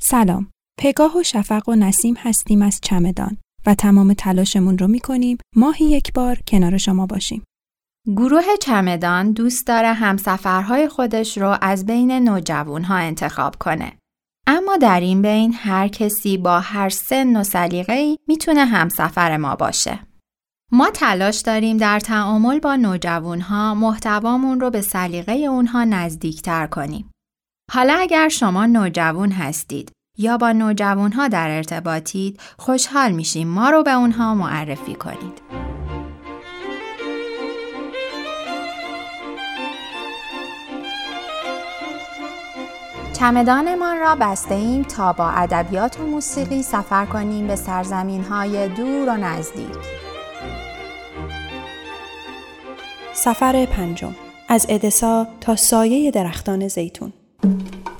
سلام. پگاه و شفق و نسیم هستیم از چمدان و تمام تلاشمون رو می‌کنیم ماهی یک بار کنار شما باشیم. گروه چمدان دوست داره همسفرهای خودش رو از بین نوجوانها انتخاب کنه. اما در این بین هر کسی با هر سن و سلیقه‌ای می‌تونه همسفر ما باشه. ما تلاش داریم در تعامل با نوجوانها محتوامون رو به سلیقه اونها نزدیکتر کنیم. حالا اگر شما نوجوان هستید یا با نوجوانها در ارتباطید خوشحال میشیم ما رو به اونها معرفی کنید. چمدانمان را بسته ایم تا با ادبیات و موسیقی سفر کنیم به سرزمین های دور و نزدیک. سفر پنجم از ادسا تا سایه درختان زیتون Thank you.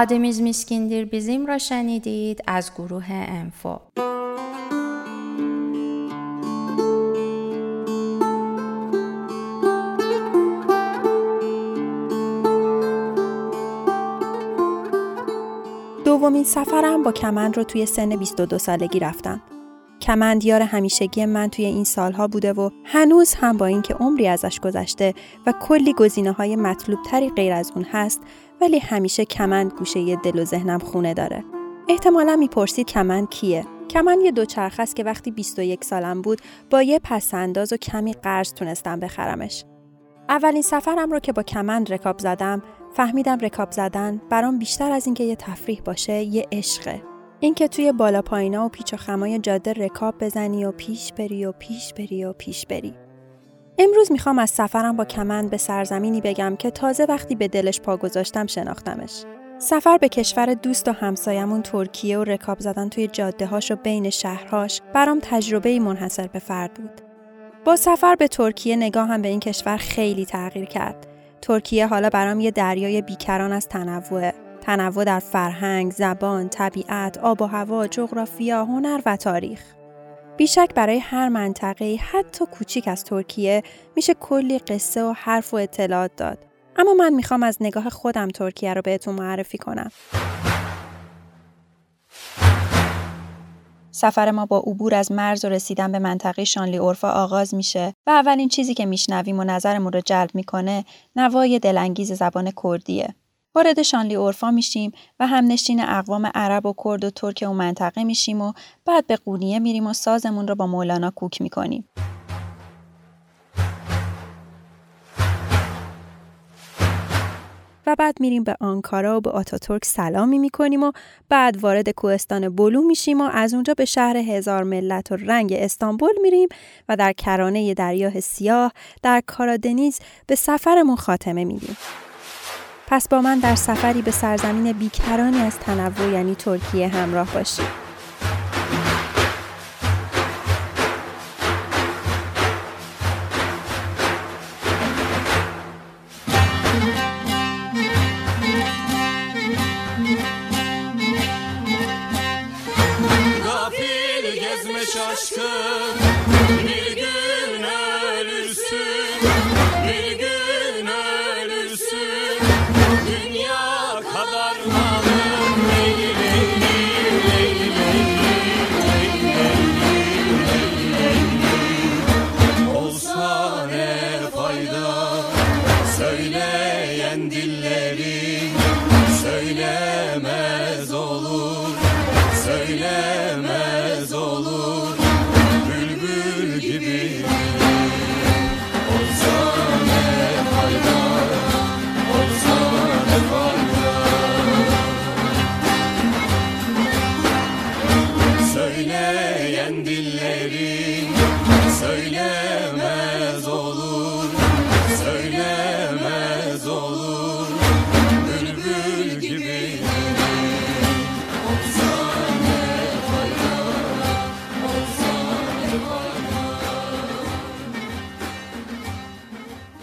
آدمیز میسکیندیر بیزیم را شنیدید از گروه انفو. دومین سفرم با کمند رو توی سن 22 سالگی رفتم. کمند یار همیشگی من توی این سالها بوده و هنوز هم با اینکه عمری ازش گذشته و کلی گزینه های مطلوب غیر از اون هست ولی همیشه کمند گوشه دل و ذهنم خونه داره. احتمالا می‌پرسید کمند کیه؟ کمند یه دوچرخه است که وقتی 21 سالم بود با یه پسنداز و کمی قرض تونستم بخرمش. اولین سفرم رو که با کمند رکاب زدم فهمیدم رکاب زدن برام بیشتر از اینکه یه تفریح باشه یه عشقه اینکه توی بالا پایینا و پیچ و خمای جاده رکاب بزنی و پیش بری و پیش بری و پیش بری امروز می‌خوام از سفرم با کمند به سرزمینی بگم که تازه وقتی به دلش پا گذاشتم شناختمش سفر به کشور دوست و همسایمون ترکیه و رکاب زدن توی جاده هاش و بین شهرهاش برام تجربه منحصر به فرد بود با سفر به ترکیه نگاهم به این کشور خیلی تغییر کرد. ترکیه حالا برام یه دریای بیکران از تنوع. تنوع در فرهنگ، زبان، طبیعت، آب و هوا، جغرافیا، هنر و تاریخ. بیشک برای هر منطقه حتی کوچیک از ترکیه میشه کلی قصه و حرف و اطلاعات داد. اما من می‌خوام از نگاه خودم ترکیه رو بهتون معرفی کنم. سفر ما با عبور از مرز و رسیدن به منطقه شانلی اورفا آغاز میشه و اولین چیزی که میشنویم و نظرمون رو جلب می‌کنه نوای دلانگیز زبان کردیه. وارد شانلی اورفا میشیم و همنشین اقوام عرب و کرد و ترک اون منطقه میشیم و بعد به قونیه میریم و سازمون رو با مولانا کوک می‌کنیم. و بعد میریم به آنکارا و به آتاتورک سلامی می‌کنیم و بعد وارد کوهستان بلو میشیم و از اونجا به شهر هزار ملت و رنگ استانبول میریم و در کرانه دریاه سیاه در کارادنیز به سفرمون خاتمه میدیم. پس با من در سفری به سرزمین بیکرانی از تنوع یعنی ترکیه همراه باشید.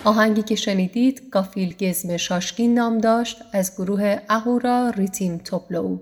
آهنگی که شنیدید گافیل گزم شاشکین نام داشت از گروه اهورا ریتیم توپلو.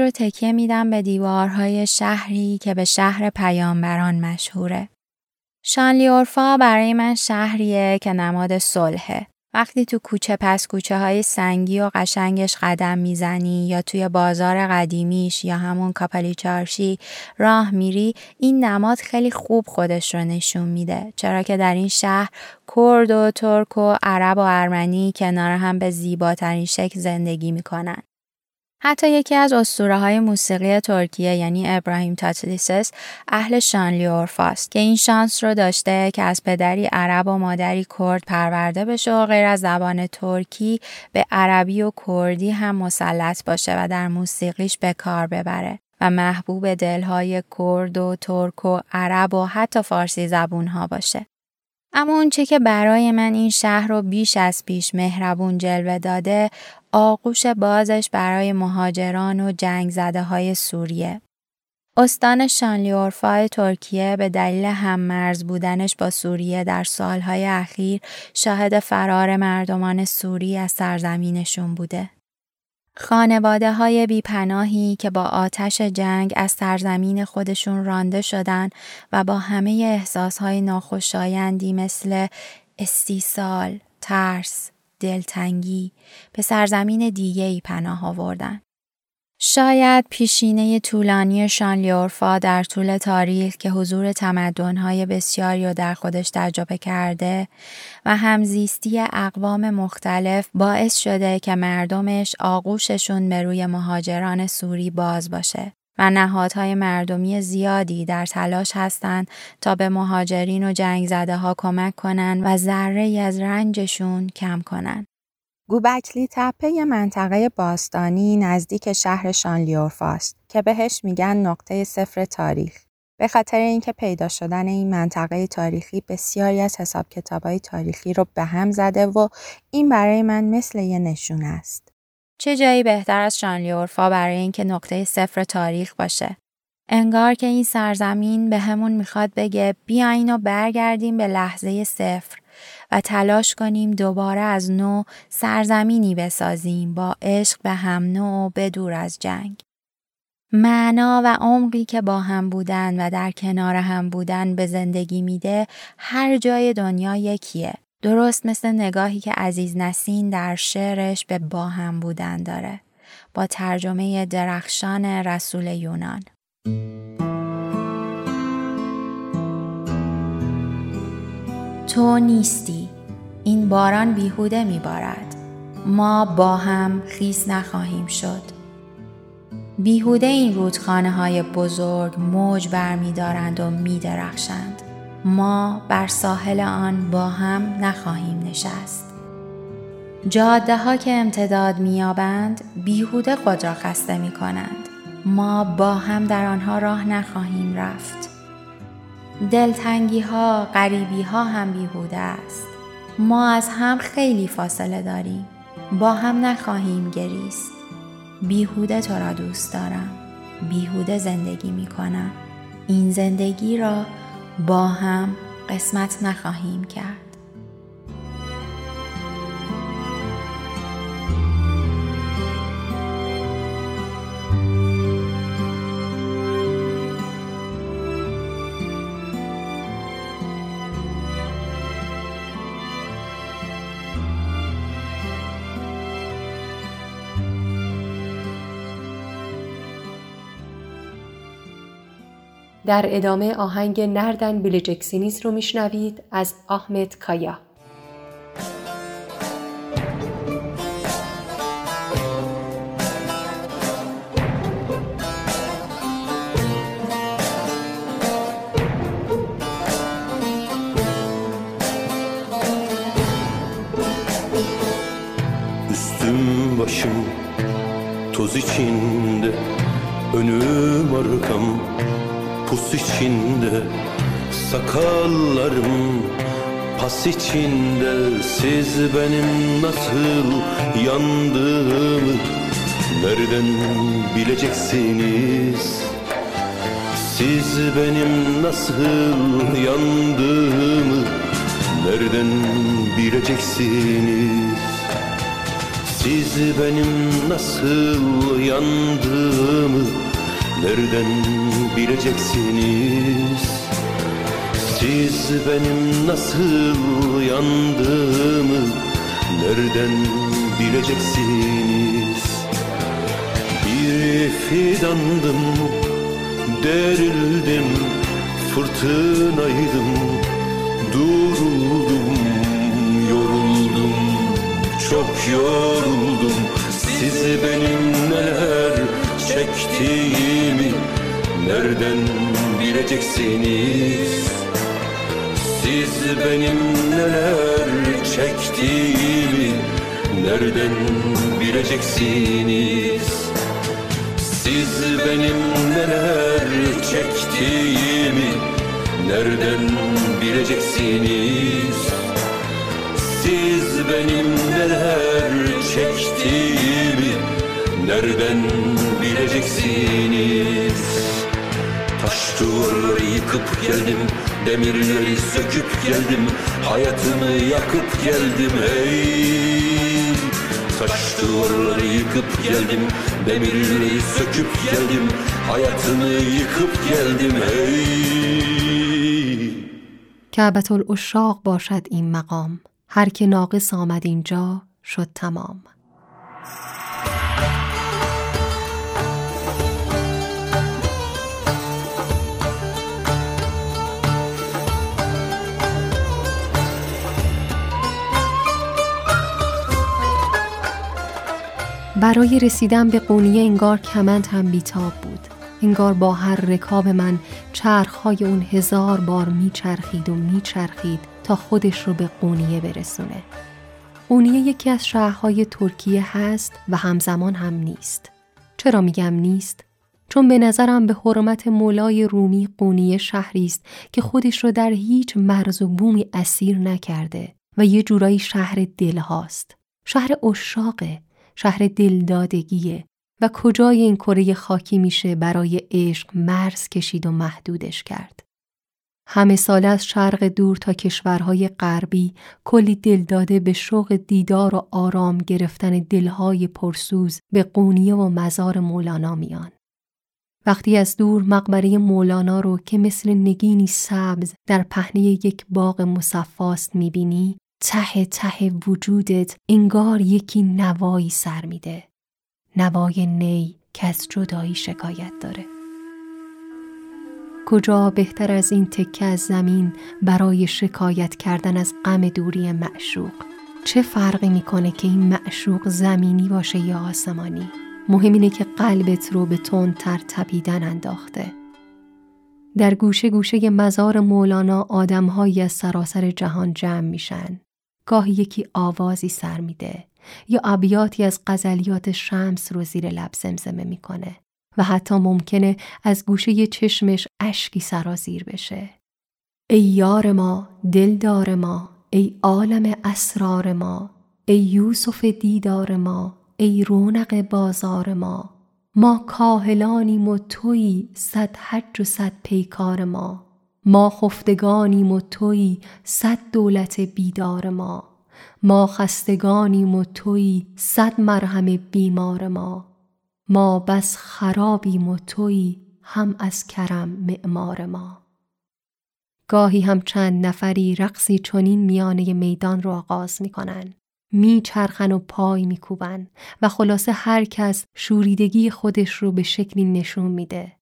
رو تکیه میدم به دیوارهای شهری که به شهر پیامبران مشهوره. شانلیورفا برای من شهریه که نماد صلحه. وقتی تو کوچه پس کوچه های سنگی و قشنگش قدم می‌زنی یا توی بازار قدیمیش یا همون کاپلی چارشی راه میری این نماد خیلی خوب خودش رو نشون میده چرا که در این شهر کرد و ترک و عرب و ارمنی کنار هم به زیباترین شکل زندگی می‌کنن. حتی یکی از اسطوره های موسیقی ترکیه یعنی ابراهیم تاتلیسس اهل شانلیورفاست که این شانس رو داشته که از پدری عرب و مادری کرد پرورده بشه و غیر از زبان ترکی به عربی و کردی هم مسلط باشه و در موسیقیش به کار ببره و محبوب دلهای کرد و ترک و عرب و حتی فارسی زبون ها باشه. اما اونچه که برای من این شهر رو بیش از پیش مهربون جلوه داده آغوش بازش برای مهاجران و جنگ زده های سوریه. استان شانلیورفای ترکیه به دلیل هممرز بودنش با سوریه در سالهای اخیر شاهد فرار مردمان سوری از سرزمینشون بوده. خانواده های بیپناهی که با آتش جنگ از سرزمین خودشون رانده شدن و با همه احساس های ناخوشایندی مثل استیصال، ترس، دلتنگی به سرزمین دیگه ای پناه آوردن. شاید پیشینه طولانی شانلیورفا در طول تاریخ که حضور تمدنهای بسیاری رو در خودش تجربه کرده و همزیستی اقوام مختلف باعث شده که مردمش آغوششون به روی مهاجران سوری باز باشه و نهادهای مردمی زیادی در تلاش هستند تا به مهاجرین و جنگ زده ها کمک کنند و ذره از رنجشون کم کنند. گوبکلی تپه منطقه باستانی نزدیک شهر شانلیورفاست که بهش میگن نقطه صفر تاریخ. به خاطر اینکه پیدا شدن این منطقه تاریخی بسیاری از حساب کتابای تاریخی رو به هم زده و این برای من مثل یه نشون است. چه جایی بهتر از شانلیورفا برای اینکه نقطه صفر تاریخ باشه؟ انگار که این سرزمین به همون می‌خواد بگه بیاین و برگردیم به لحظه صفر و تلاش کنیم دوباره از نو سرزمینی بسازیم با عشق به هم نوع و بدور از جنگ. معنا و عمقی که با هم بودن و در کنار هم بودن به زندگی میده هر جای دنیا یکیه. درست مثل نگاهی که عزیز نسین در شعرش به با هم بودن داره. با ترجمه درخشان رسول یونان. تو نیستی این باران بیهوده میبارد ما با هم خیس نخواهیم شد بیهوده این رودخانه های بزرگ موج برمیدارند و میدرخشند ما بر ساحل آن با هم نخواهیم نشست جاده ها که امتداد میابند بیهوده خود را خسته می کنند. ما با هم در آنها راه نخواهیم رفت. دلتنگی ها، غریبی ها هم بیهوده است. ما از هم خیلی فاصله داریم. با هم نخواهیم گریست. بیهوده تو را دوست دارم. بیهوده زندگی می کنم. این زندگی را با هم قسمت نخواهیم کرد. در ادامه آهنگ نردن بیلجکسینیز رو میشنوید از آحمد کایا Üstüm başım toz içinde Önüm arkam pus içinde Sakallarım pas içinde. Siz benim nasıl yandığımı Nereden bileceksiniz? Siz benim nasıl yandığımı Nereden bileceksiniz? Siz benim nasıl yandığımı Nereden bileceksiniz? Siz benim nasıl yandığımı Nereden bileceksiniz? Bir fidandım Derildim Fırtınaydım Duruldum Yoruldum Çok yoruldum. Siz benim neler çektiğimi Nereden bileceksiniz? Siz benim neler çektiğimi Nereden bileceksiniz? Siz benim neler çektiğimi Nereden bileceksiniz? Siz benim neler çektiğimi Nereden bileceksiniz Taş duvarları yıkıp geldim Demirleri söküp geldim Hayatımı yakıp geldim hey Taş duvarları yıkıp geldim Demirleri söküp geldim Hayatımı yıkıp geldim hey کعبت الاشاق باشد این مقام هر که ناقص آمد اینجا شد تمام برای رسیدن به قونیه انگار کمند هم بیتاب بود انگار با هر رکاب من چرخهای اون هزار بار میچرخید و میچرخید تا خودش رو به قونیه برسونه قونیه یکی از شهرهای ترکیه هست و همزمان هم نیست چرا میگم نیست؟ چون به نظرم به حرمت مولای رومی قونیه شهری است که خودش رو در هیچ مرز و بومی اسیر نکرده و یه جورایی شهر دل هاست. شهر اشاقه، شهر دلدادگیه و کجای این کره خاکی میشه برای عشق مرز کشید و محدودش کرد. همه سال از شرق دور تا کشورهای غربی کلی دل داده به شوق دیدار و آرام گرفتن دلهای پرسوز به قونیه و مزار مولانا میان. وقتی از دور مقبره مولانا رو که مثل نگینی سبز در پهنه یک باغ مصفاست می‌بینی ته ته وجودت انگار یکی نوایی سر میده. نوای نی که از جدایی شکایت داره. کجا بهتر از این تکه از زمین برای شکایت کردن از غم دوری معشوق چه فرقی می‌کنه که این معشوق زمینی باشه یا آسمانی مهم اینه که قلبت رو به تون تر تپیدن انداخته در گوشه گوشه مزار مولانا آدمهایی از سراسر جهان جمع میشن گاهی یکی آوازی سر میده یا ابیاتی از غزلیات شمس رو زیر لب زمزمه می‌کنه و حتی ممکنه از گوشه چشمش اشکی سرازیر بشه. ای یار ما، دلدار ما، ای عالم اسرار ما، ای یوسف دیدار ما، ای رونق بازار ما، ما کاهلانیم و تویی صد حج و صد پیکار ما، ما خفتگانیم و تویی صد دولت بیدار ما، ما خستگانیم و تویی صد مرهم بیمار ما، ما بس خرابیم و تویی هم از کرم معمار ما. گاهی هم چند نفری رقصی چنین میانه میدان رو آغاز می‌کنن. میچرخن و پای میکوبن و خلاصه هر کس شوریدگی خودش رو به شکلی نشون میده.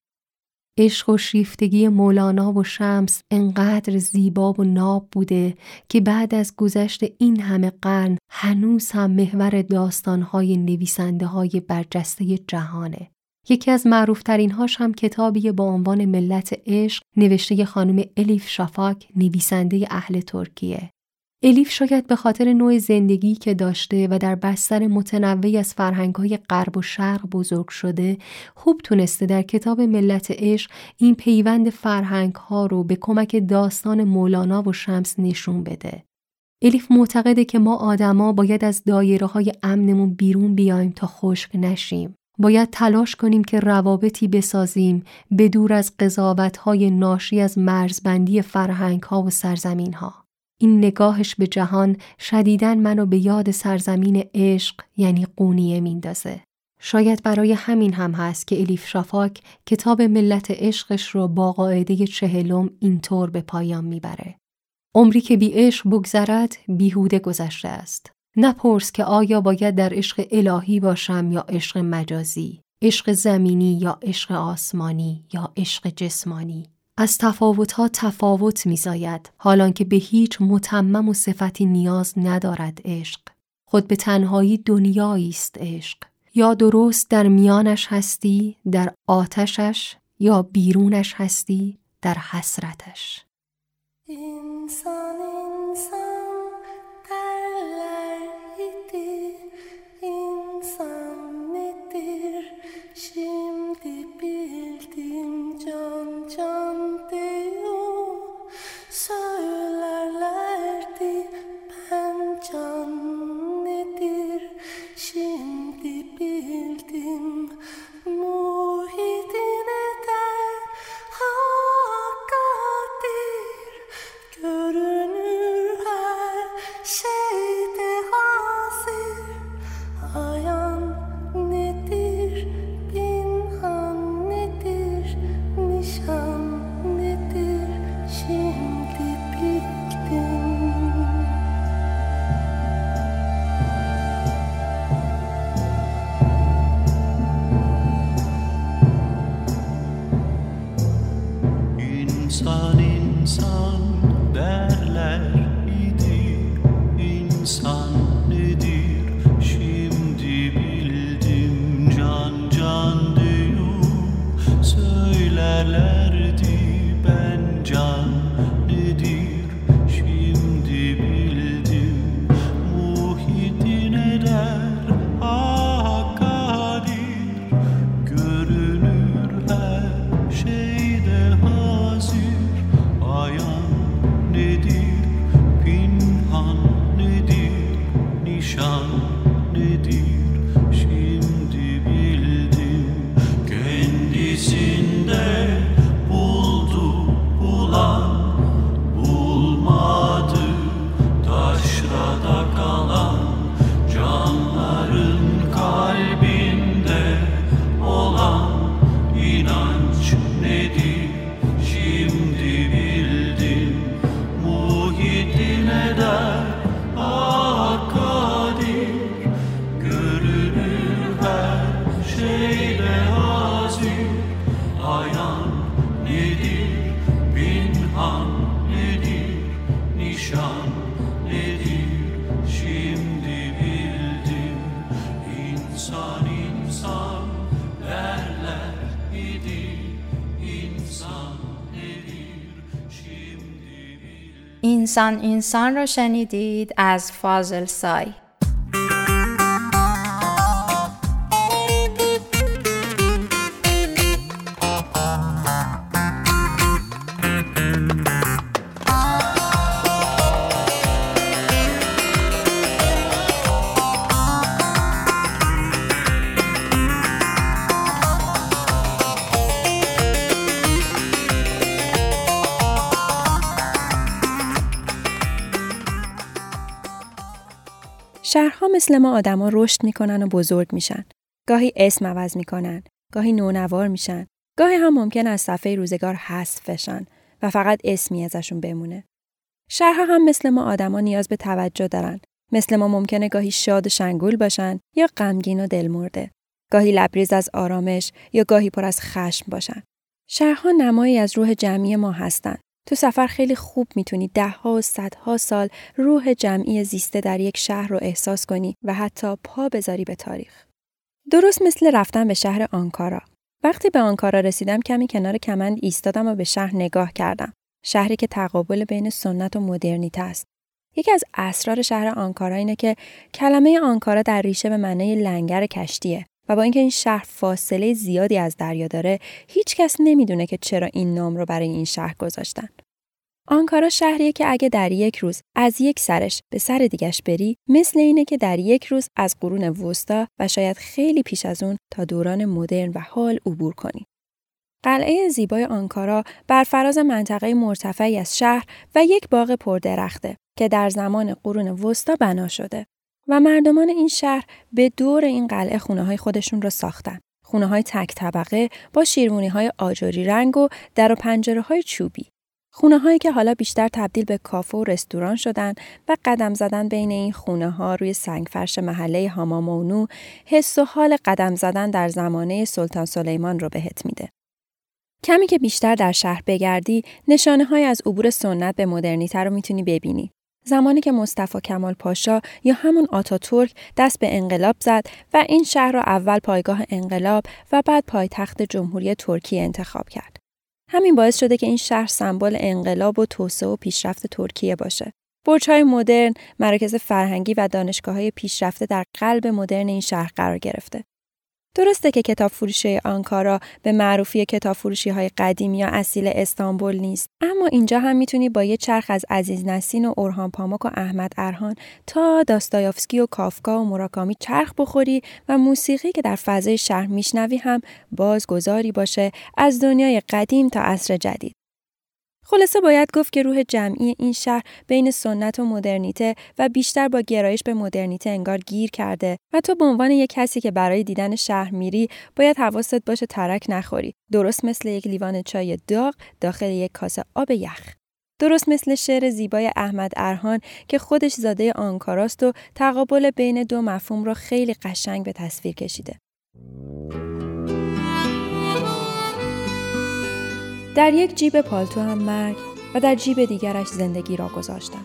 عشق و شیفتگی مولانا و شمس انقدر زیبا و ناب بوده که بعد از گذشت این همه قرن هنوز هم محور داستانهای نویسنده های برجسته جهانه. یکی از معروفترین هاش هم کتابی با عنوان ملت عشق نوشته خانم الیف شافاک نویسنده اهل ترکیه. الیف شاید به خاطر نوع زندگی که داشته و در بستر متنوعی از فرهنگهای غرب و شرق بزرگ شده خوب تونسته در کتاب ملت عشق این پیوند فرهنگ ها رو به کمک داستان مولانا و شمس نشون بده. الیف معتقده که ما آدما باید از دایره های امنمون بیرون بیایم تا خشک نشیم. باید تلاش کنیم که روابطی بسازیم به دور از قضاوت های ناشی از مرزبندی فرهنگ ها و سرزمین ها. این نگاهش به جهان شدیدن منو به یاد سرزمین عشق یعنی قونیه میندازه. شاید برای همین هم هست که الیف شافاک کتاب ملت عشقش رو با قاعده چهلم اینطور به پایان می‌بره. عمری که بی عشق بگذرد بیهوده گذشته است. نپرس که آیا باید در عشق الهی باشم یا عشق مجازی، عشق زمینی یا عشق آسمانی یا عشق جسمانی. از تفاوتها تفاوت میزاید. حالان که به هیچ متمم و صفتی نیاز ندارد عشق. خود به تنهایی دنیایی است عشق. یا درست در میانش هستی در آتشش یا بیرونش هستی در حسرتش. انسان انسان şimdi bildim can can اینسان اینسان رو شنیدید از فاضل سای. مثل ما آدما رشد می‌کنن و بزرگ میشن. گاهی اسم عوض می‌کنن، گاهی نونوار میشن، گاهی هم ممکن از صفحه روزگار حذف بشن و فقط اسمی ازشون بمونه. شهرها هم مثل ما آدما نیاز به توجه دارن. مثل ما ممکنه گاهی شاد و شنگول باشن یا غمگین و دلمرده. گاهی لبریز از آرامش یا گاهی پر از خشم باشن. شهرها نمایی از روح جمعی ما هستند. تو سفر خیلی خوب می‌تونی دهها و صدها سال روح جمعی زیسته در یک شهر رو احساس کنی و حتی پا بذاری به تاریخ. درست مثل رفتن به شهر آنکارا. وقتی به آنکارا رسیدم کمی کنار کمند ایستادم و به شهر نگاه کردم. شهری که تقابل بین سنت و مدرنیته است. یکی از اسرار شهر آنکارا اینه که کلمه آنکارا در ریشه به معنای لنگر کشتیه و با اینکه این شهر فاصله زیادی از دریا داره هیچ کس نمی‌دونه که چرا این نام رو برای این شهر گذاشتن. آنکارا شهریه که اگه در یک روز از یک سرش به سر دیگش بری مثل اینه که در یک روز از قرون وسطا و شاید خیلی پیش از اون تا دوران مدرن و حال عبور کنی. قلعه زیبای آنکارا بر فراز منطقه مرتفعی از شهر و یک باغ پردرخته که در زمان قرون وسطا بنا شده و مردمان این شهر به دور این قلعه خونه های خودشون را ساختن. خونه های تک طبقه با شیرمونی های آجوری رنگ و در و پنجره های چوبی. خونه هایی که حالا بیشتر تبدیل به کافه و رستوران شدن و قدم زدن بین این خونه ها روی سنگفرش محله هامامونو حس و حال قدم زدن در زمانه سلطان سلیمان رو بهت میده. کمی که بیشتر در شهر بگردی نشانه های از عبور سنت به مدرنیته رو می‌تونی ببینی. زمانی که مصطفی کمال پاشا یا همون آتاتورک دست به انقلاب زد و این شهر را اول پایگاه انقلاب و بعد پایتخت جمهوری ترکیه انتخاب کرد. همین باعث شده که این شهر سمبل انقلاب و توسعه و پیشرفت ترکیه باشه. برج‌های مدرن، مراکز فرهنگی و دانشگاه های پیشرفته در قلب مدرن این شهر قرار گرفته. درسته که کتاب فروشی آنکارا به معروفی کتاب فروشی های قدیمی یا اصیل استانبول نیست. اما اینجا هم می‌تونی با یه چرخ از عزیز نسین و اورهان پامک و احمد ارهان تا داستایوفسکی و کافکا و مراکامی چرخ بخوری و موسیقی که در فضای شهر میشنوی هم بازگذاری باشه از دنیای قدیم تا عصر جدید. خلاصه باید گفت که روح جمعی این شهر بین سنت و مدرنیته و بیشتر با گرایش به مدرنیته انگار گیر کرده و تو به عنوان یک کسی که برای دیدن شهر میری باید حواست باشه ترک نخوری درست مثل یک لیوان چای داغ داخل یک کاسه آب یخ درست مثل شعر زیبای احمد ارهان که خودش زاده آنکاراست و تقابل بین دو مفهوم را خیلی قشنگ به تصویر کشیده. در یک جیب پالتو هم مرگ و در جیب دیگرش زندگی را گذاشتم.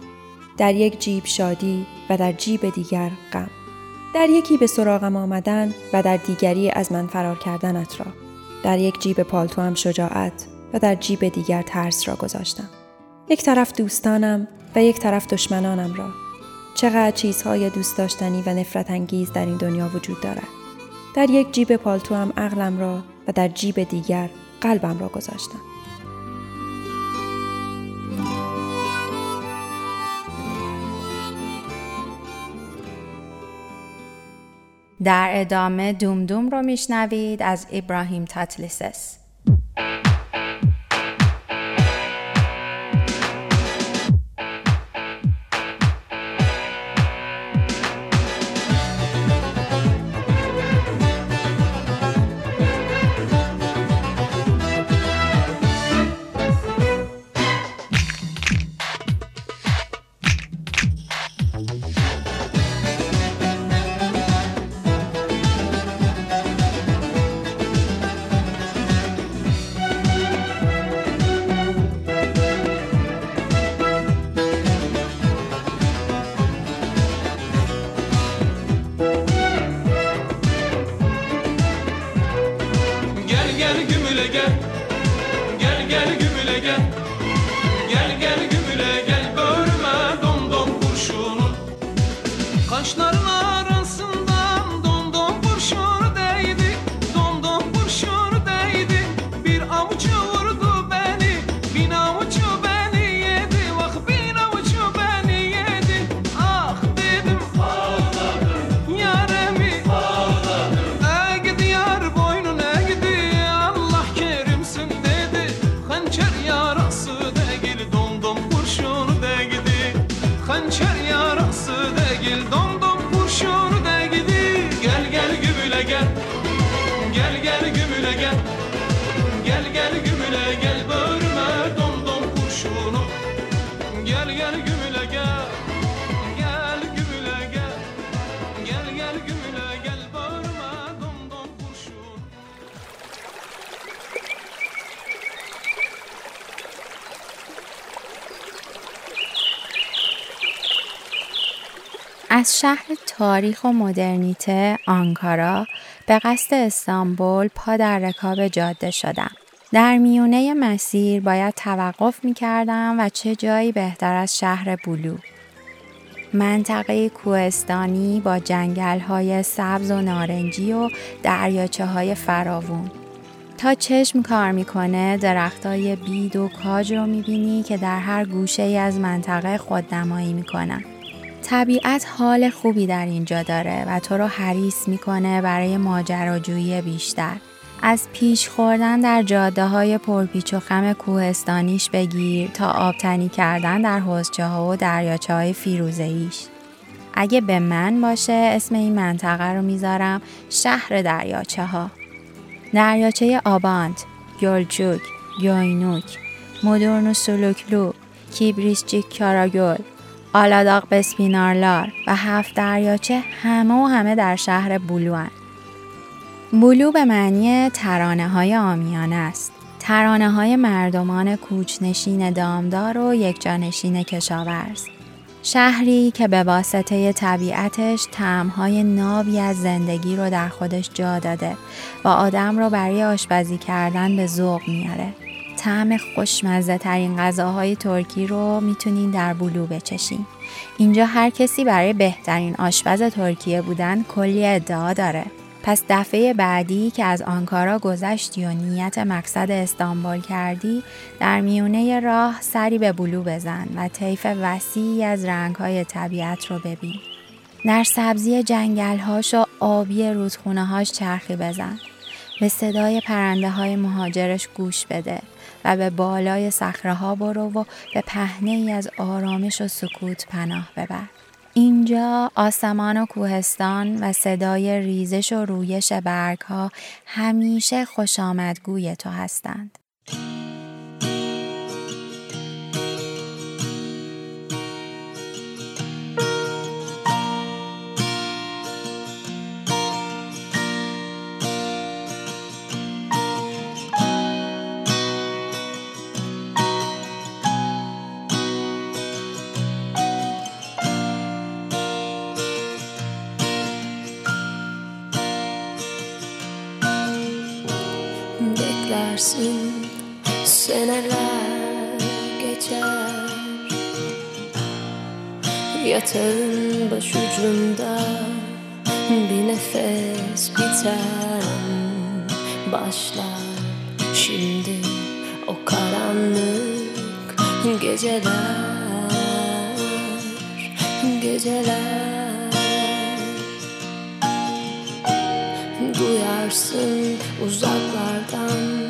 در یک جیب شادی و در جیب دیگر غم. در یکی به سراغم آمدن و در دیگری از من فرار کردنت را. در یک جیب پالتو هم شجاعت و در جیب دیگر ترس را گذاشتم. یک طرف دوستانم و یک طرف دشمنانم را. چقدر چیزهای دوست داشتنی و نفرت انگیز در این دنیا وجود دارد. در یک جیب پالتو هم عقلم را و در جیب دیگر قلبم را گذاشتم. در ادامه دوم دوم رو میشنوید از ابراهیم تاتلیسس از شهر تاریخ و مدرنیته آنکارا به قصد استانبول پا در رکاب جاده شدم. در میونه مسیر باید توقف می کردم و چه جایی بهتر از شهر بلو. منطقه کوهستانی با جنگل های سبز و نارنجی و دریاچه های فراوون. تا چشم کار می‌کنه درخت های بید و کاج رو می‌بینی که در هر گوشه ای از منطقه خودنمایی می‌کنن. طبیعت حال خوبی در اینجا داره و تو رو حریص می‌کنه برای ماجراجویی بیشتر. از پیش خوردن در جاده های پرپیچ و خم کوهستانیش بگیر تا آبتنی کردن در حوزچه ها و دریاچه های فیروزه ایش. اگه به من باشه اسم این منطقه رو می‌ذارم شهر دریاچه ها. دریاچه آبانت، گلچوک، یاینوک، مدرن و سلوکلو، کیبریسچیک کاراگل، آلاداق بسپینارلار و هفت دریاچه همه و همه در شهر بلوان. بلو به معنی ترانه های آمیانه است. ترانه های مردمان کوچنشین دامدار و یکجانشین کشاورز. شهری که به واسطه طبیعتش تعمهای نابی از زندگی رو در خودش جا داده و آدم رو برای آشپزی کردن به ذوق میاره. طعم خوشمزه ترین غذاهای ترکی رو می‌تونین در بلو بچشین. اینجا هر کسی برای بهترین آشپز ترکیه بودن کلی ادعا داره. پس دفعه بعدی که از آنکارا گذشتی و نیت مقصد استانبول کردی در میونه راه سری به بلو بزن و طیف وسیعی از رنگهای طبیعت رو ببین. در سبزی جنگلهاش و آبی رودخونه هاش چرخی بزن. به صدای پرنده های مهاجرش گوش بده و به بالای صخره ها برو و به پهنه ای از آرامش و سکوت پناه ببر. اینجا آسمان و کوهستان و صدای ریزش و رویش برگ ها همیشه خوش آمدگوی تو هستند. Beklersin seneler geçer. Yatağın başucunda bir nefes biten başlar. Şimdi o karanlık geceler Geceler. Duyarsın uzaklardan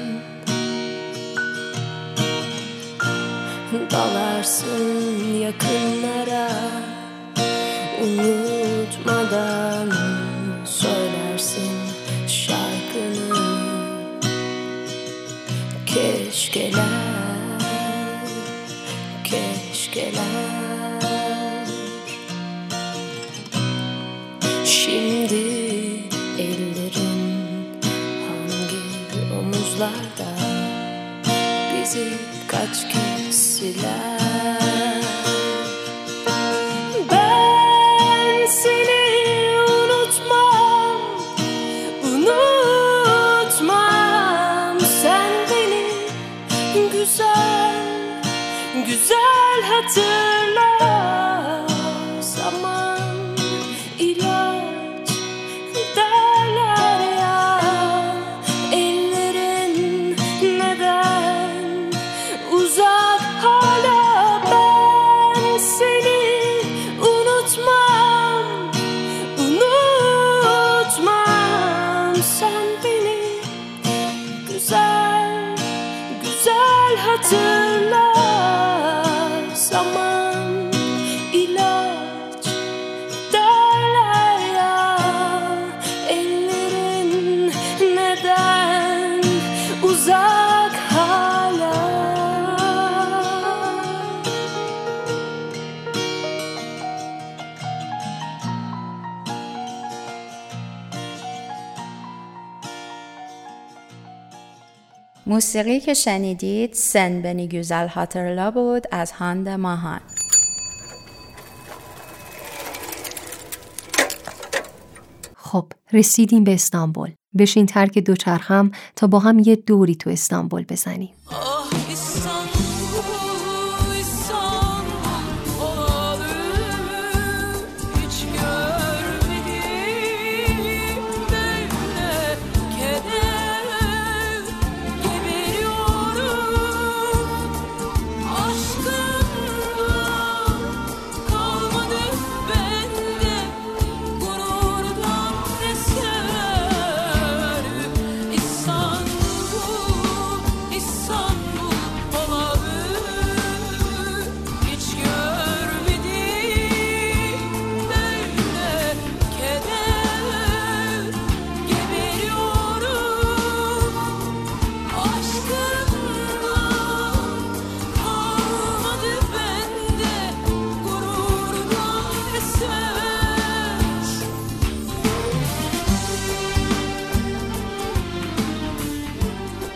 Dalarsın yakınlara Unutmadan söylersin şarkını. Keşkeler, keşkeler. Şimdi ellerin hangi omuzlarda? Bizi kaç kez Love. موسیقی که شنیدید سن بنی گوزل هاترلا بود از هاند ماهان. خب رسیدیم به استانبول. بشین ترک دوچرخم تا با هم یه دوری تو استانبول بزنیم.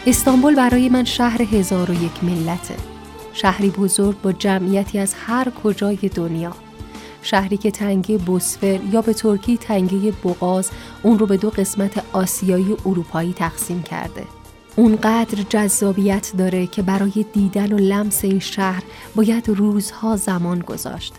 استانبول برای من شهر هزار و یک ملته. شهری بزرگ با جمعیتی از هر کجای دنیا. شهری که تنگه بوسفر یا به ترکی تنگه بغاز اون رو به دو قسمت آسیایی و اروپایی تقسیم کرده. اونقدر جذابیت داره که برای دیدن و لمس این شهر باید روزها زمان گذاشت.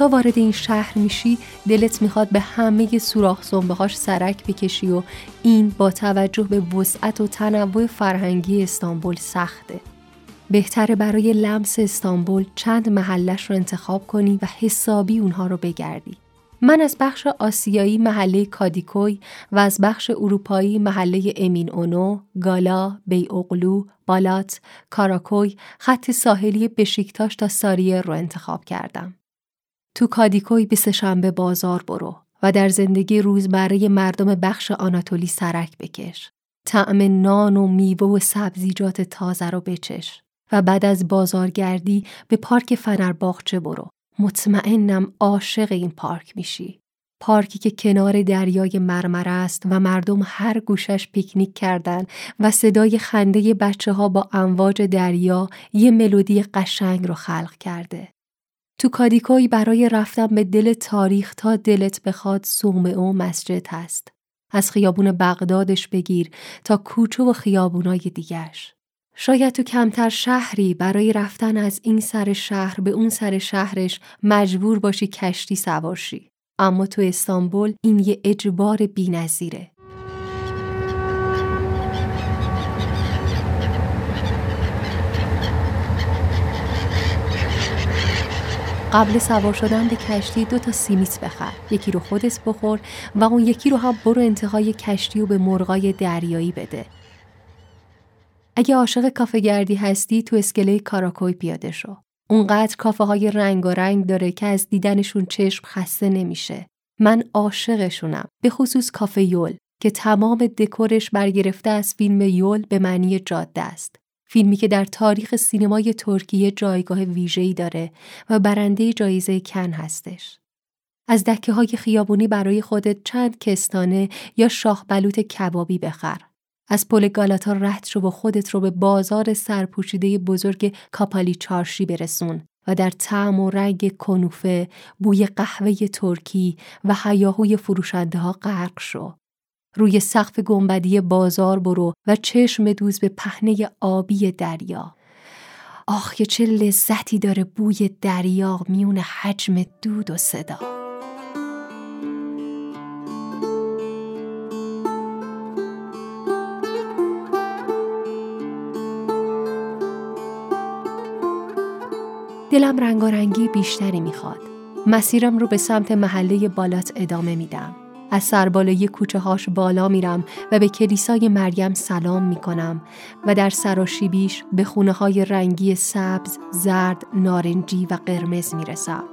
تا وارد این شهر میشی دلت می‌خواد به همه سوراخ سنبه‌هاش سرک بکشی و این با توجه به وسعت و تنوع فرهنگی استانبول سخته. بهتره برای لمس استانبول چند محلش رو انتخاب کنی و حسابی اونها رو بگردی. من از بخش آسیایی محله کادیکوی و از بخش اروپایی محله امین اونو، گالا، بی اغلو، بالات، کاراکوی، خط ساحلی بشیکتاش تا ساریه رو انتخاب کردم. تو کادیکوی به سهشنبه بازار برو و در زندگی روزمره مردم بخش آناتولی سرک بکش. طعم نان و میوه و سبزیجات تازه رو بچش و بعد از بازارگردی به پارک فنرباغچه برو. مطمئنم عاشق این پارک میشی. پارکی که کنار دریای مرمره است و مردم هر گوشش پیکنیک کردن و صدای خنده بچه ها با امواج دریا یه ملودی قشنگ رو خلق کرده. تو کادیکوی برای رفتن به دل تاریخ تا دلت بخواد صومعه و مسجد هست. از خیابون بغدادش بگیر تا کوچه و خیابونای دیگش. شاید تو کمتر شهری برای رفتن از این سر شهر به اون سر شهرش مجبور باشی کشتی سوارشی. اما تو استانبول این یه اجبار بی‌نظیره. قبل سوار شدن به کشتی دو تا سیمیت بخر. یکی رو خودت بخور و اون یکی رو هم برو انتهای کشتی و به مرغای دریایی بده. اگه عاشق کافه گردی هستی تو اسکله کاراکوی پیاده شو. اونقدر کافه های رنگ و رنگ داره که از دیدنشون چشم خسته نمیشه. من عاشقشونم به خصوص کافه یول که تمام دکورش برگرفته از فیلم یول به معنی جاده است. فیلمی که در تاریخ سینمای ترکیه جایگاه ویژه‌ای داره و برنده جایزه کن هستش. از دکه های خیابونی برای خودت چند کستانه یا شاه بلوط کبابی بخر. از پل گالاتا رد شو و خودت رو به بازار سرپوشیده بزرگ کاپالی چارشی برسون و در طعم و رنگ کنوفه، بوی قهوه ترکی و هیاهوی فروشنده ها غرق شو. روی سقف گنبدی بازار برو و چشم دوز به پهنه آبی دریا. آخ که چه لذتی داره بوی دریا میون حجم دود و صدا. دلم رنگارنگی بیشتری می‌خواد. مسیرم رو به سمت محله بالات ادامه میدم. از سربالای کوچه هاش بالا میرم و به کلیسای مریم سلام می‌کنم و در سراشیبیش به خونه های رنگی سبز، زرد، نارنجی و قرمز می‌رسم.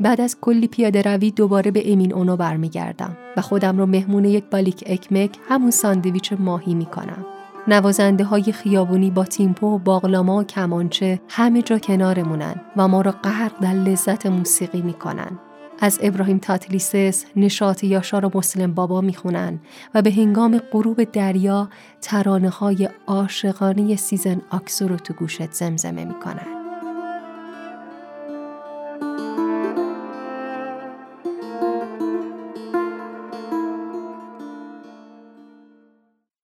بعد از کلی پیاده روی دوباره به امین اونو برمیگردم و خودم رو مهمون یک بالیک اکمک همون ساندویچ ماهی می‌کنم. نوازنده های خیابونی با تیمپو و باغلاما و کمانچه همه جا کنارمونن و ما را غرق در لذت موسیقی می‌کنن. از ابراهیم تاتلیسس نشاط یاشار و مسلم بابا می‌خونن و به هنگام غروب دریا ترانه های عاشقانه سیزن آکسو رو تو گوشت زمزمه می‌کنن.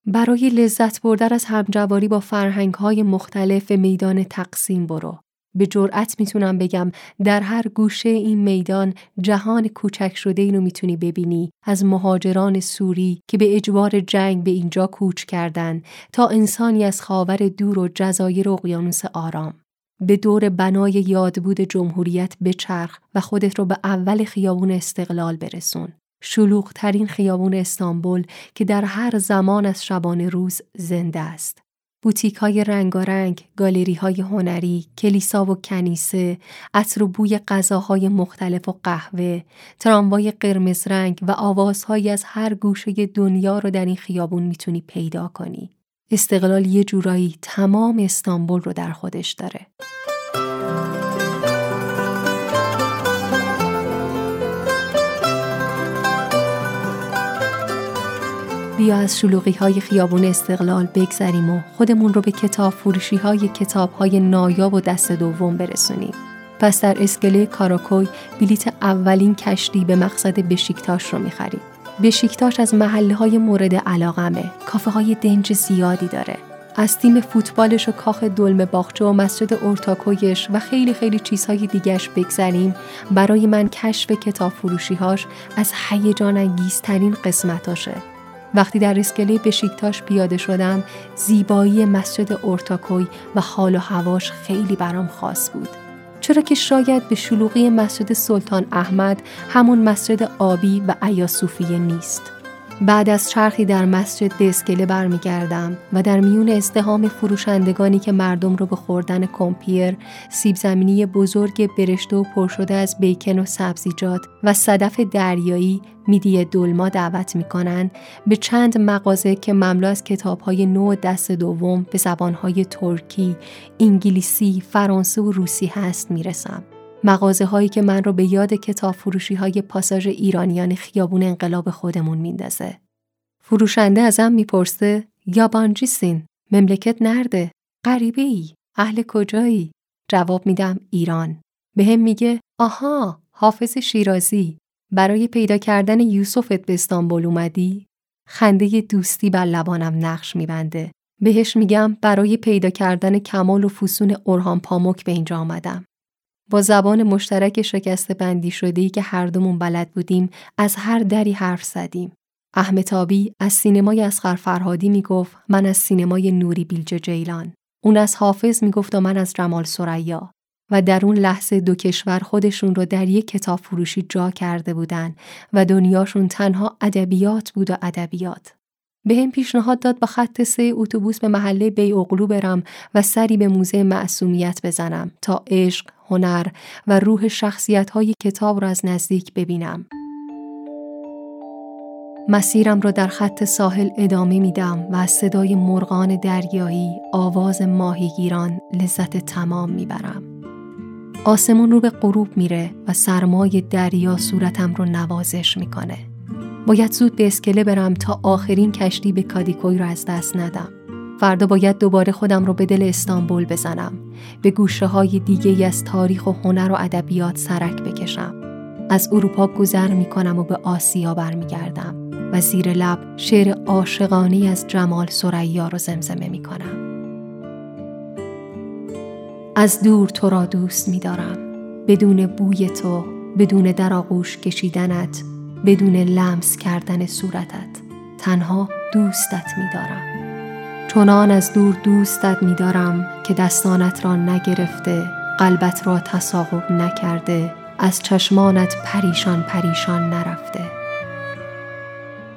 برای لذت بردن از همجواری با فرهنگ های مختلف میدان تقسیم برو به جرأت می‌تونم بگم در هر گوشه این میدان جهان کوچک شده اینو می‌تونی ببینی از مهاجران سوری که به اجبار جنگ به اینجا کوچ کردن تا انسانی از خاور دور و جزایر اقیانوس آرام به دور بنای یادبود جمهوریت بچرخ و خودت رو به اول خیابون استقلال برسون. شلوغ ترین خیابون استانبول که در هر زمان از شبانه روز زنده است. بوتیک های رنگارنگ، گالری های هنری، کلیسا و کنیسه، عطر و بوی غذاهای مختلف و قهوه، تراموای قرمز رنگ و آوازهایی از هر گوشه دنیا رو در این خیابون می‌تونی پیدا کنی. استقلال یه جورایی تمام استانبول رو در خودش داره. بیا از شلوغی های خیابون استقلال بگذریم و خودمون رو به کتاب فروشی های کتاب های نایاب و دست دوم برسونیم. پس در اسکله کاراکوی بلیت اولین کشتی به مقصد بشیکتاش رو می‌خریم. بشیکتاش از محله های مورد علاقمه. کافه های دنج زیادی داره. از تیم فوتبالش و کاخ دلم باغچه و مسجد اورتاکویش و خیلی خیلی چیزهای دیگش بگذریم برای من کشف کتاب فروشیهاش از هیجان انگیزترین قسمتاشه. وقتی در اسکله بشیکتاش پیاده شدم زیبایی مسجد اورتاکوی و حال و هواش خیلی برام خاص بود. چرا که شاید به شلوغی مسجد سلطان احمد همون مسجد آبی و ایاسوفیه نیست. بعد از چرخی در مسجد به اسکله برمیگردم و در میون ازدهام فروشندگانی که مردم رو به خوردن کمپیر، سیب زمینی بزرگ برشته و پر شده از بیکن و سبزیجات و صدف دریایی میدی دلما دعوت می‌کنن به چند مغازه که مملو از کتابهای نو دست دوم به زبانهای ترکی، انگلیسی، فرانسه و روسی هست می‌رسم. مغازه هایی که من رو به یاد کتاب فروشی های پاساژ ایرانیان خیابون انقلاب خودمون میندازه. فروشنده ازم می‌پرسه یابانجی سین مملکت نرده غریبه ای اهل کجایی؟ جواب میدم ایران. به هم میگه آها حافظ شیرازی برای پیدا کردن یوسفت به استانبول اومدی؟ خنده دوستی بر لبانم نقش میبنده. بهش میگم برای پیدا کردن کمال و فسون اورهان پاموک به اینجا آمدم. با زبان مشترک شکسته بندی شده که هر دومون بلد بودیم از هر دری حرف زدیم. احمتابی از سینمای اسقر فرهادی می‌گفت من از سینمای نوری بیلج جیلان. اون از حافظ می‌گفت و من از جمال سریا. و در اون لحظه دو کشور خودشون رو در یک کتاب فروشی جا کرده بودن و دنیاشون تنها ادبیات بود و ادبیات. به هم پیشنهاد داد با خط سه اتوبوس به محله بی اغلو برم و سری به موزه معصومیت بزنم تا عشق، هنر و روح شخصیت های کتاب را از نزدیک ببینم. مسیرم را در خط ساحل ادامه میدم و از صدای مرغان دریایی، آواز ماهیگیران لذت تمام می‌برم. آسمون رو به غروب میره و سرمای دریا صورتم رو نوازش می‌کنه. باید زود به اسکله برم تا آخرین کشتی به کادیکوی رو از دست ندم. فردا باید دوباره خودم رو به دل استانبول بزنم. به گوشه های دیگه از تاریخ و هنر و ادبیات سرک بکشم. از اروپا گذر می کنم و به آسیا برمیگردم و زیر لب شعر عاشقانه از جمال سریا رو زمزمه می کنم. از دور تو را دوست می دارم. بدون بوی تو، بدون در آغوش کشیدنت، بدون لمس کردن صورتت. تنها دوستت می دارم. چنان از دور دوستت می دارم که دستانت را نگرفته، قلبت را تصاحب نکرده، از چشمانت پریشان پریشان نرفته.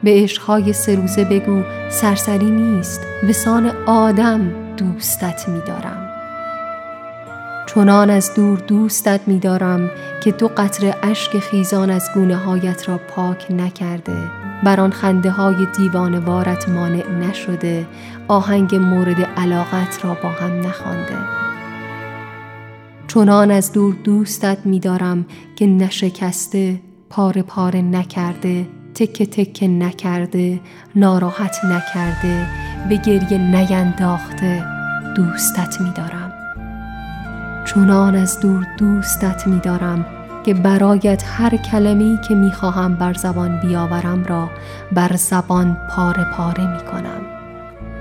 به عشقهای سه بگو سرسری نیست وسان آدم دوستت می دارم. چنان از دور دوستت می دارم که دو قطر اشک خیزان از گونه هایت را پاک نکرده. بر آن خنده های دیوانوارت مانع نشده آهنگ مورد علاقت را با هم نخوانده. چنان از دور دوستت می دارم که نشکسته پاره پاره نکرده تکه تکه نکرده ناراحت نکرده به گریه نینداخته دوستت می دارم چنان از دور دوستت می دارم که برایت هر کلمه‌ای که می خواهم بر زبان بیاورم را بر زبان پاره پاره می کنم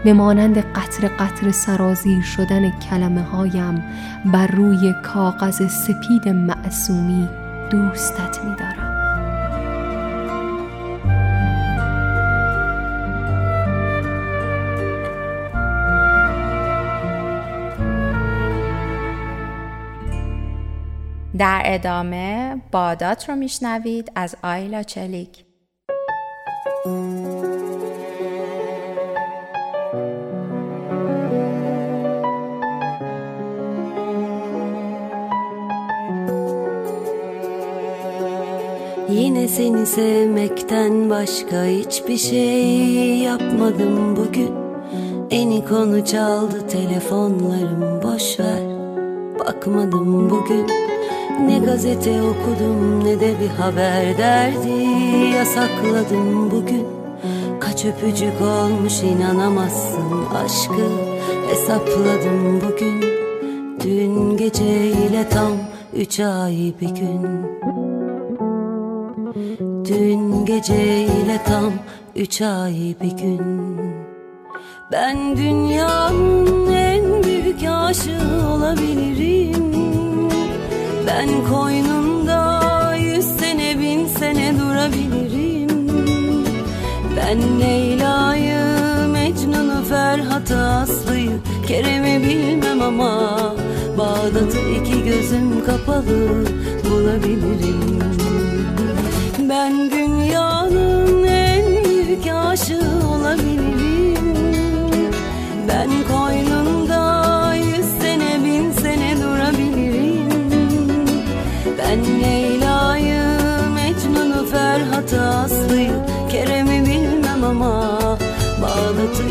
به مانند قطر قطر سرازیر شدن کلمه هایم بر روی کاغذ سپید معصومی دوستت می دارم. در ادامه بادات رو میشنوید از آیلا چلیک Yine seni sevmekten başka hiçbir şey yapmadım bugün Eni konu çaldı telefonlarım boş ver Bakmadım bugün Ne gazete okudum ne de bir haber derdi. Yasakladım bugün. Kaç öpücük olmuş inanamazsın aşkı. Hesapladım bugün. Dün geceyle tam üç ay bir gün. Dün geceyle tam üç ay bir gün. Ben dünyanın en büyük aşığı olabilirim Ben koynunda yüz sene bin sene durabilirim. Ben Leyla'yı, Mecnun'u, Ferhat'ı, Aslı'yı Kerem'i bilmem ama Bağdat'ı iki gözüm kapalı bulabilirim. Ben dünyanın en büyük aşığı olabilirim. Ben Mecnun'u, Ferhat'ı, Aslı'yı Kerem'i bilmem ama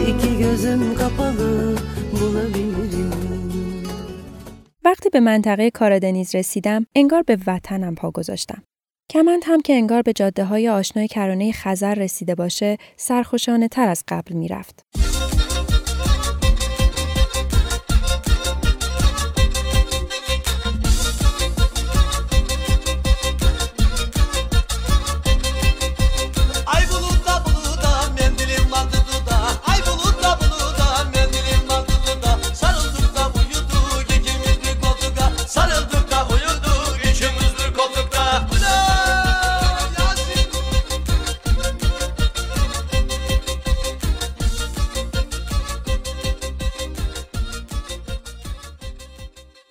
iki gözüm kapalı bulabilirim وقتی به منطقه کارادنیز رسیدم انگار به وطنم پا گذاشتم کمند هم که انگار به جاده های آشنای کرانه خزر رسیده باشه سرخوشانه تر از قبل می‌رفت.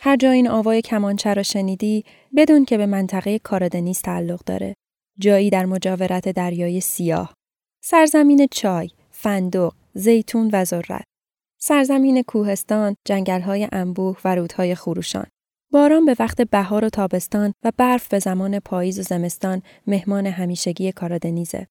هر جا این آوای کمانچه را شنیدی بدون که به منطقه کارادنیز تعلق داره. جایی در مجاورت دریای سیاه. سرزمین چای، فندق، زیتون و ذرت. سرزمین کوهستان، جنگل‌های انبوه و رودهای خروشان. باران به وقت بهار و تابستان و برف به زمان پاییز و زمستان مهمان همیشگی کارادنیزه.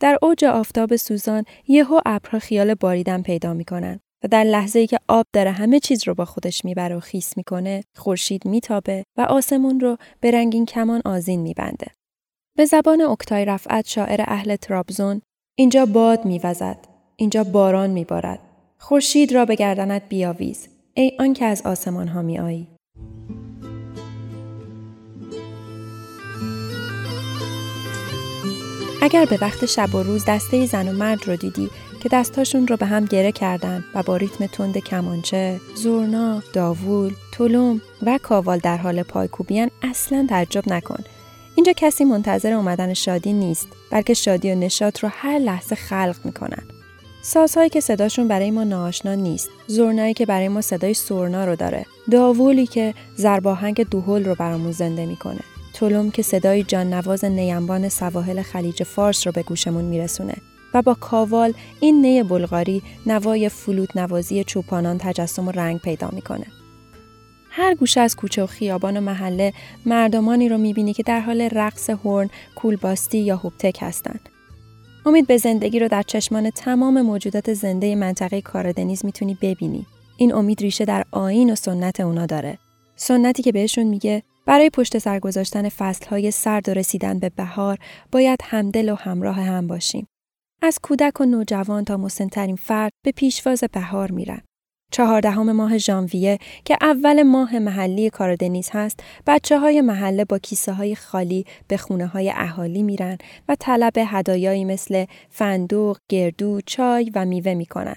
در اوج آفتاب سوزان یهو ابرها خیال باریدن پیدا می‌کنن و در لحظه ای که آب داره همه چیز رو با خودش می‌بره و خیس می‌کنه خورشید میتابه و آسمون رو به رنگین کمان آزین میبنده. به زبان اکتای رفعت شاعر اهل ترابزون اینجا باد میوزد اینجا باران میبارد. خورشید را به گردنت بیاویز ای آن که از آسمان ها میآیی. اگر به وقت شب و روز دسته زن و مرد رو دیدی که دستاشون رو به هم گره کردن و با ریتم تند کمانچه، زورنا، داوول، تلوم و کاوال در حال پایکوبیان اصلا تعجب نکن. اینجا کسی منتظر اومدن شادی نیست بلکه شادی و نشاط رو هر لحظه خلق می‌کنن. سازهایی که صداشون برای ما ناآشنا نیست، زورنایی که برای ما صدای سورنا رو داره، داوولی که زرباهنگ دوهل رو برامون زنده می‌کنه. تلوم که صدای جان نواز نیمبان سواحل خلیج فارس رو به گوشمون میرسونه و با کاوال این نی بلغاری نوای فلوت نوازی چوپانان تجسم و رنگ پیدا می‌کنه. هر گوشه از کوچه و خیابان و محله مردمانی رو می‌بینی که در حال رقص هورن، کولباستی یا هوبتک هستند. امید به زندگی رو در چشمان تمام موجودات زنده منطقه کاردنیز می‌تونی ببینی. این امید ریشه در آین و سنت اونا داره. سنتی که بهشون میگه برای پشت سر گذاشتن فصلهای سرد و رسیدن به بهار باید همدل و همراه هم باشیم. از کودک و نوجوان تا مسنترین فرد به پیشواز بهار میرن. چهاردهم ماه ژانویه که اول ماه محلی کاردنیز هست، بچه های محله با کیسه های خالی به خونه های اهالی میرن و طلب هدایایی مثل فندوق، گردو، چای و میوه می‌کنن.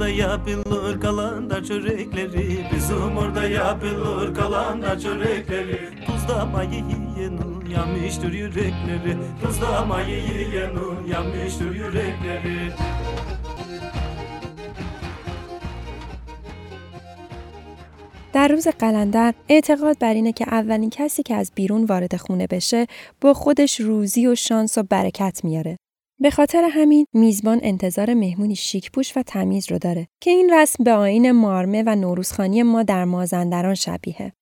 orada yapılır kalandar çörekleri Bizim orada yapılır kalandar çörekleri Tuzlamayı yiyenin yanmıştır yürekleri Tuzlamayı yiyenin yanmıştır yürekleri در روز قلندر اعتقاد بر اینه که اولین کسی که از بیرون وارد خونه بشه با خودش روزی و شانس و برکت میاره. به خاطر همین میزبان انتظار مهمونی شیکپوش و تمیز رو داره که این رسم به آین مارمه و نوروزخانی ما در مازندران شبیه.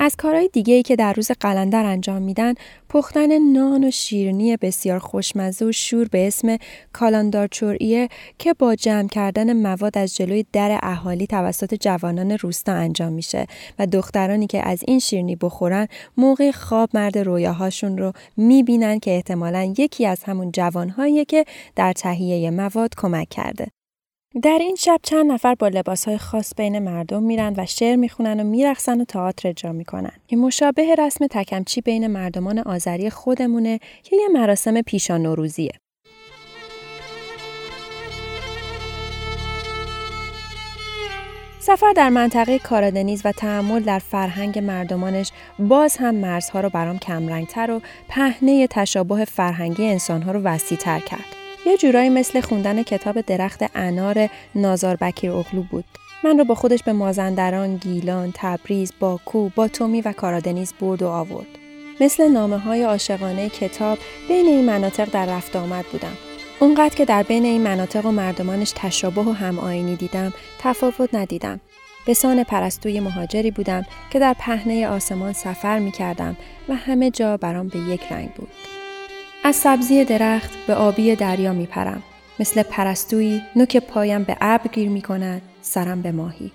از کارهای دیگه ای که در روز قلندر انجام میدن پختن نان و شیرینی بسیار خوشمزه و شور به اسم کالاندار چوریه که با جمع کردن مواد از جلوی در اهالی توسط جوانان روستا انجام میشه و دخترانی که از این شیرینی بخورن موقع خواب مرد رویاهاشون رو می‌بینن که احتمالا یکی از همون جوانهاییه که در تهیه مواد کمک کرده. در این شب چند نفر با لباسهای خاص بین مردم میرن و شعر می‌خونن و میرقصن و تئاتر اجرا می‌کنن که مشابه رسم تکمچی بین مردمان آذری خودمونه که یه مراسم پیشا نوروزیه. سفر در منطقه کارادنیز و تحمل در فرهنگ مردمانش باز هم مرزها رو برام کمرنگتر و پهنه تشابه فرهنگی انسانها رو وسیعتر کرد. یه جورایی مثل خوندن کتاب درخت انار نازار بکیر اغلو بود. من رو با خودش به مازندران، گیلان، تبریز، باکو، باتومی و کارادنیز برد و آورد. مثل نامه های عاشقانه کتاب بین این مناطق در رفت آمد بودم. اونقدر که در بین این مناطق و مردمانش تشابه و هم دیدم، تفاوت ندیدم. به سان پرستوی مهاجری بودم که در پهنه آسمان سفر می کردم و همه جا برام به یک رنگ بود. از سبزی درخت به آبی دریا می پرم. مثل پرستویی نوک پایم به ابر گیر می کند، سرم به ماهی.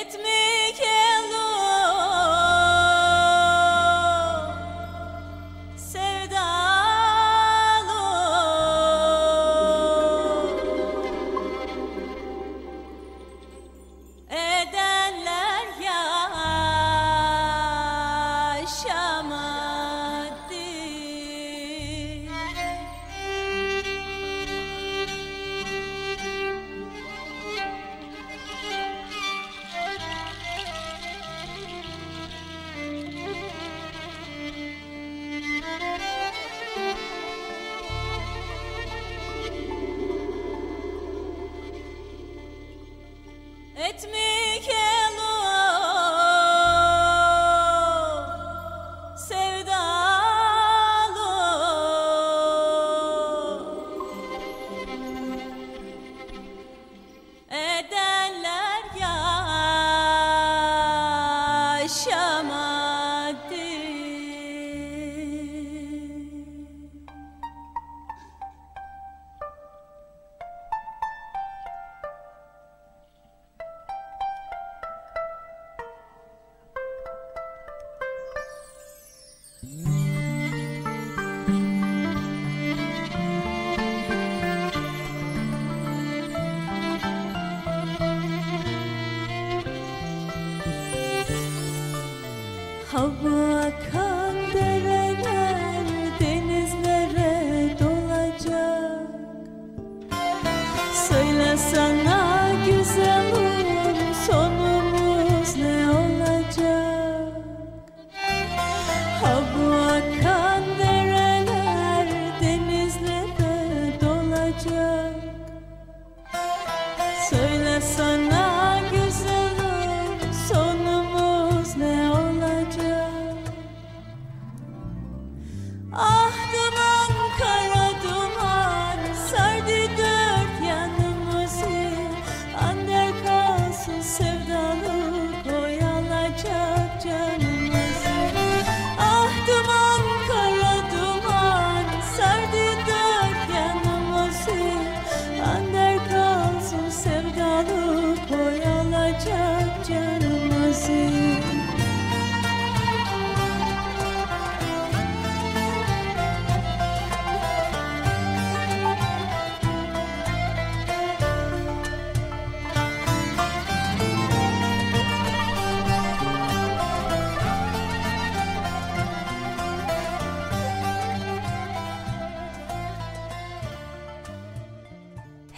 etme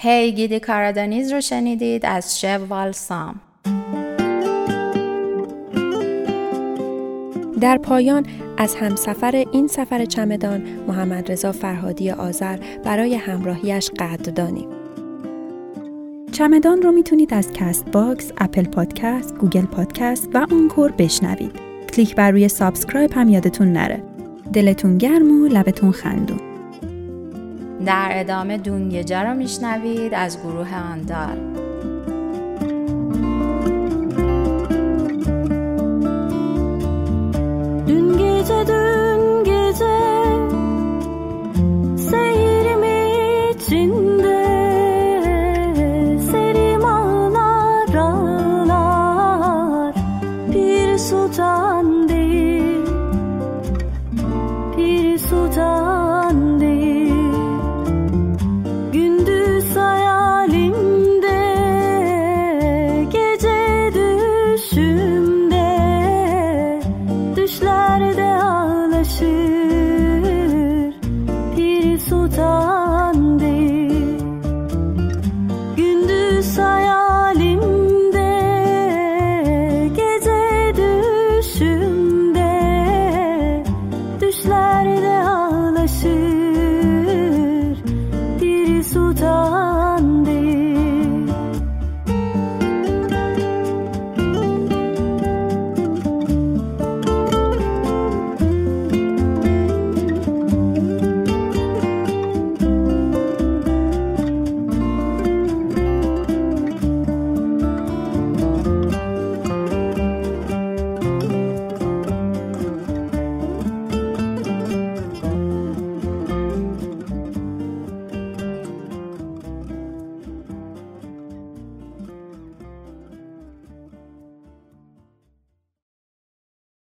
Hey gidi Karadeniz رو شنیدید از شوال سام در پایان از همسفر این سفر چمدان محمد رضا فرهادی آذر برای همراهیش قدردانیم. چمدان رو می‌تونید از Castbox، Apple Podcast، Google Podcast و Anchor بشنوید. کلیک بر روی subscribe هم یادتون نره. دلتون گرم و لبتون خندون. در ادامه دونگجه رو میشنوید از گروه آندال Dün gece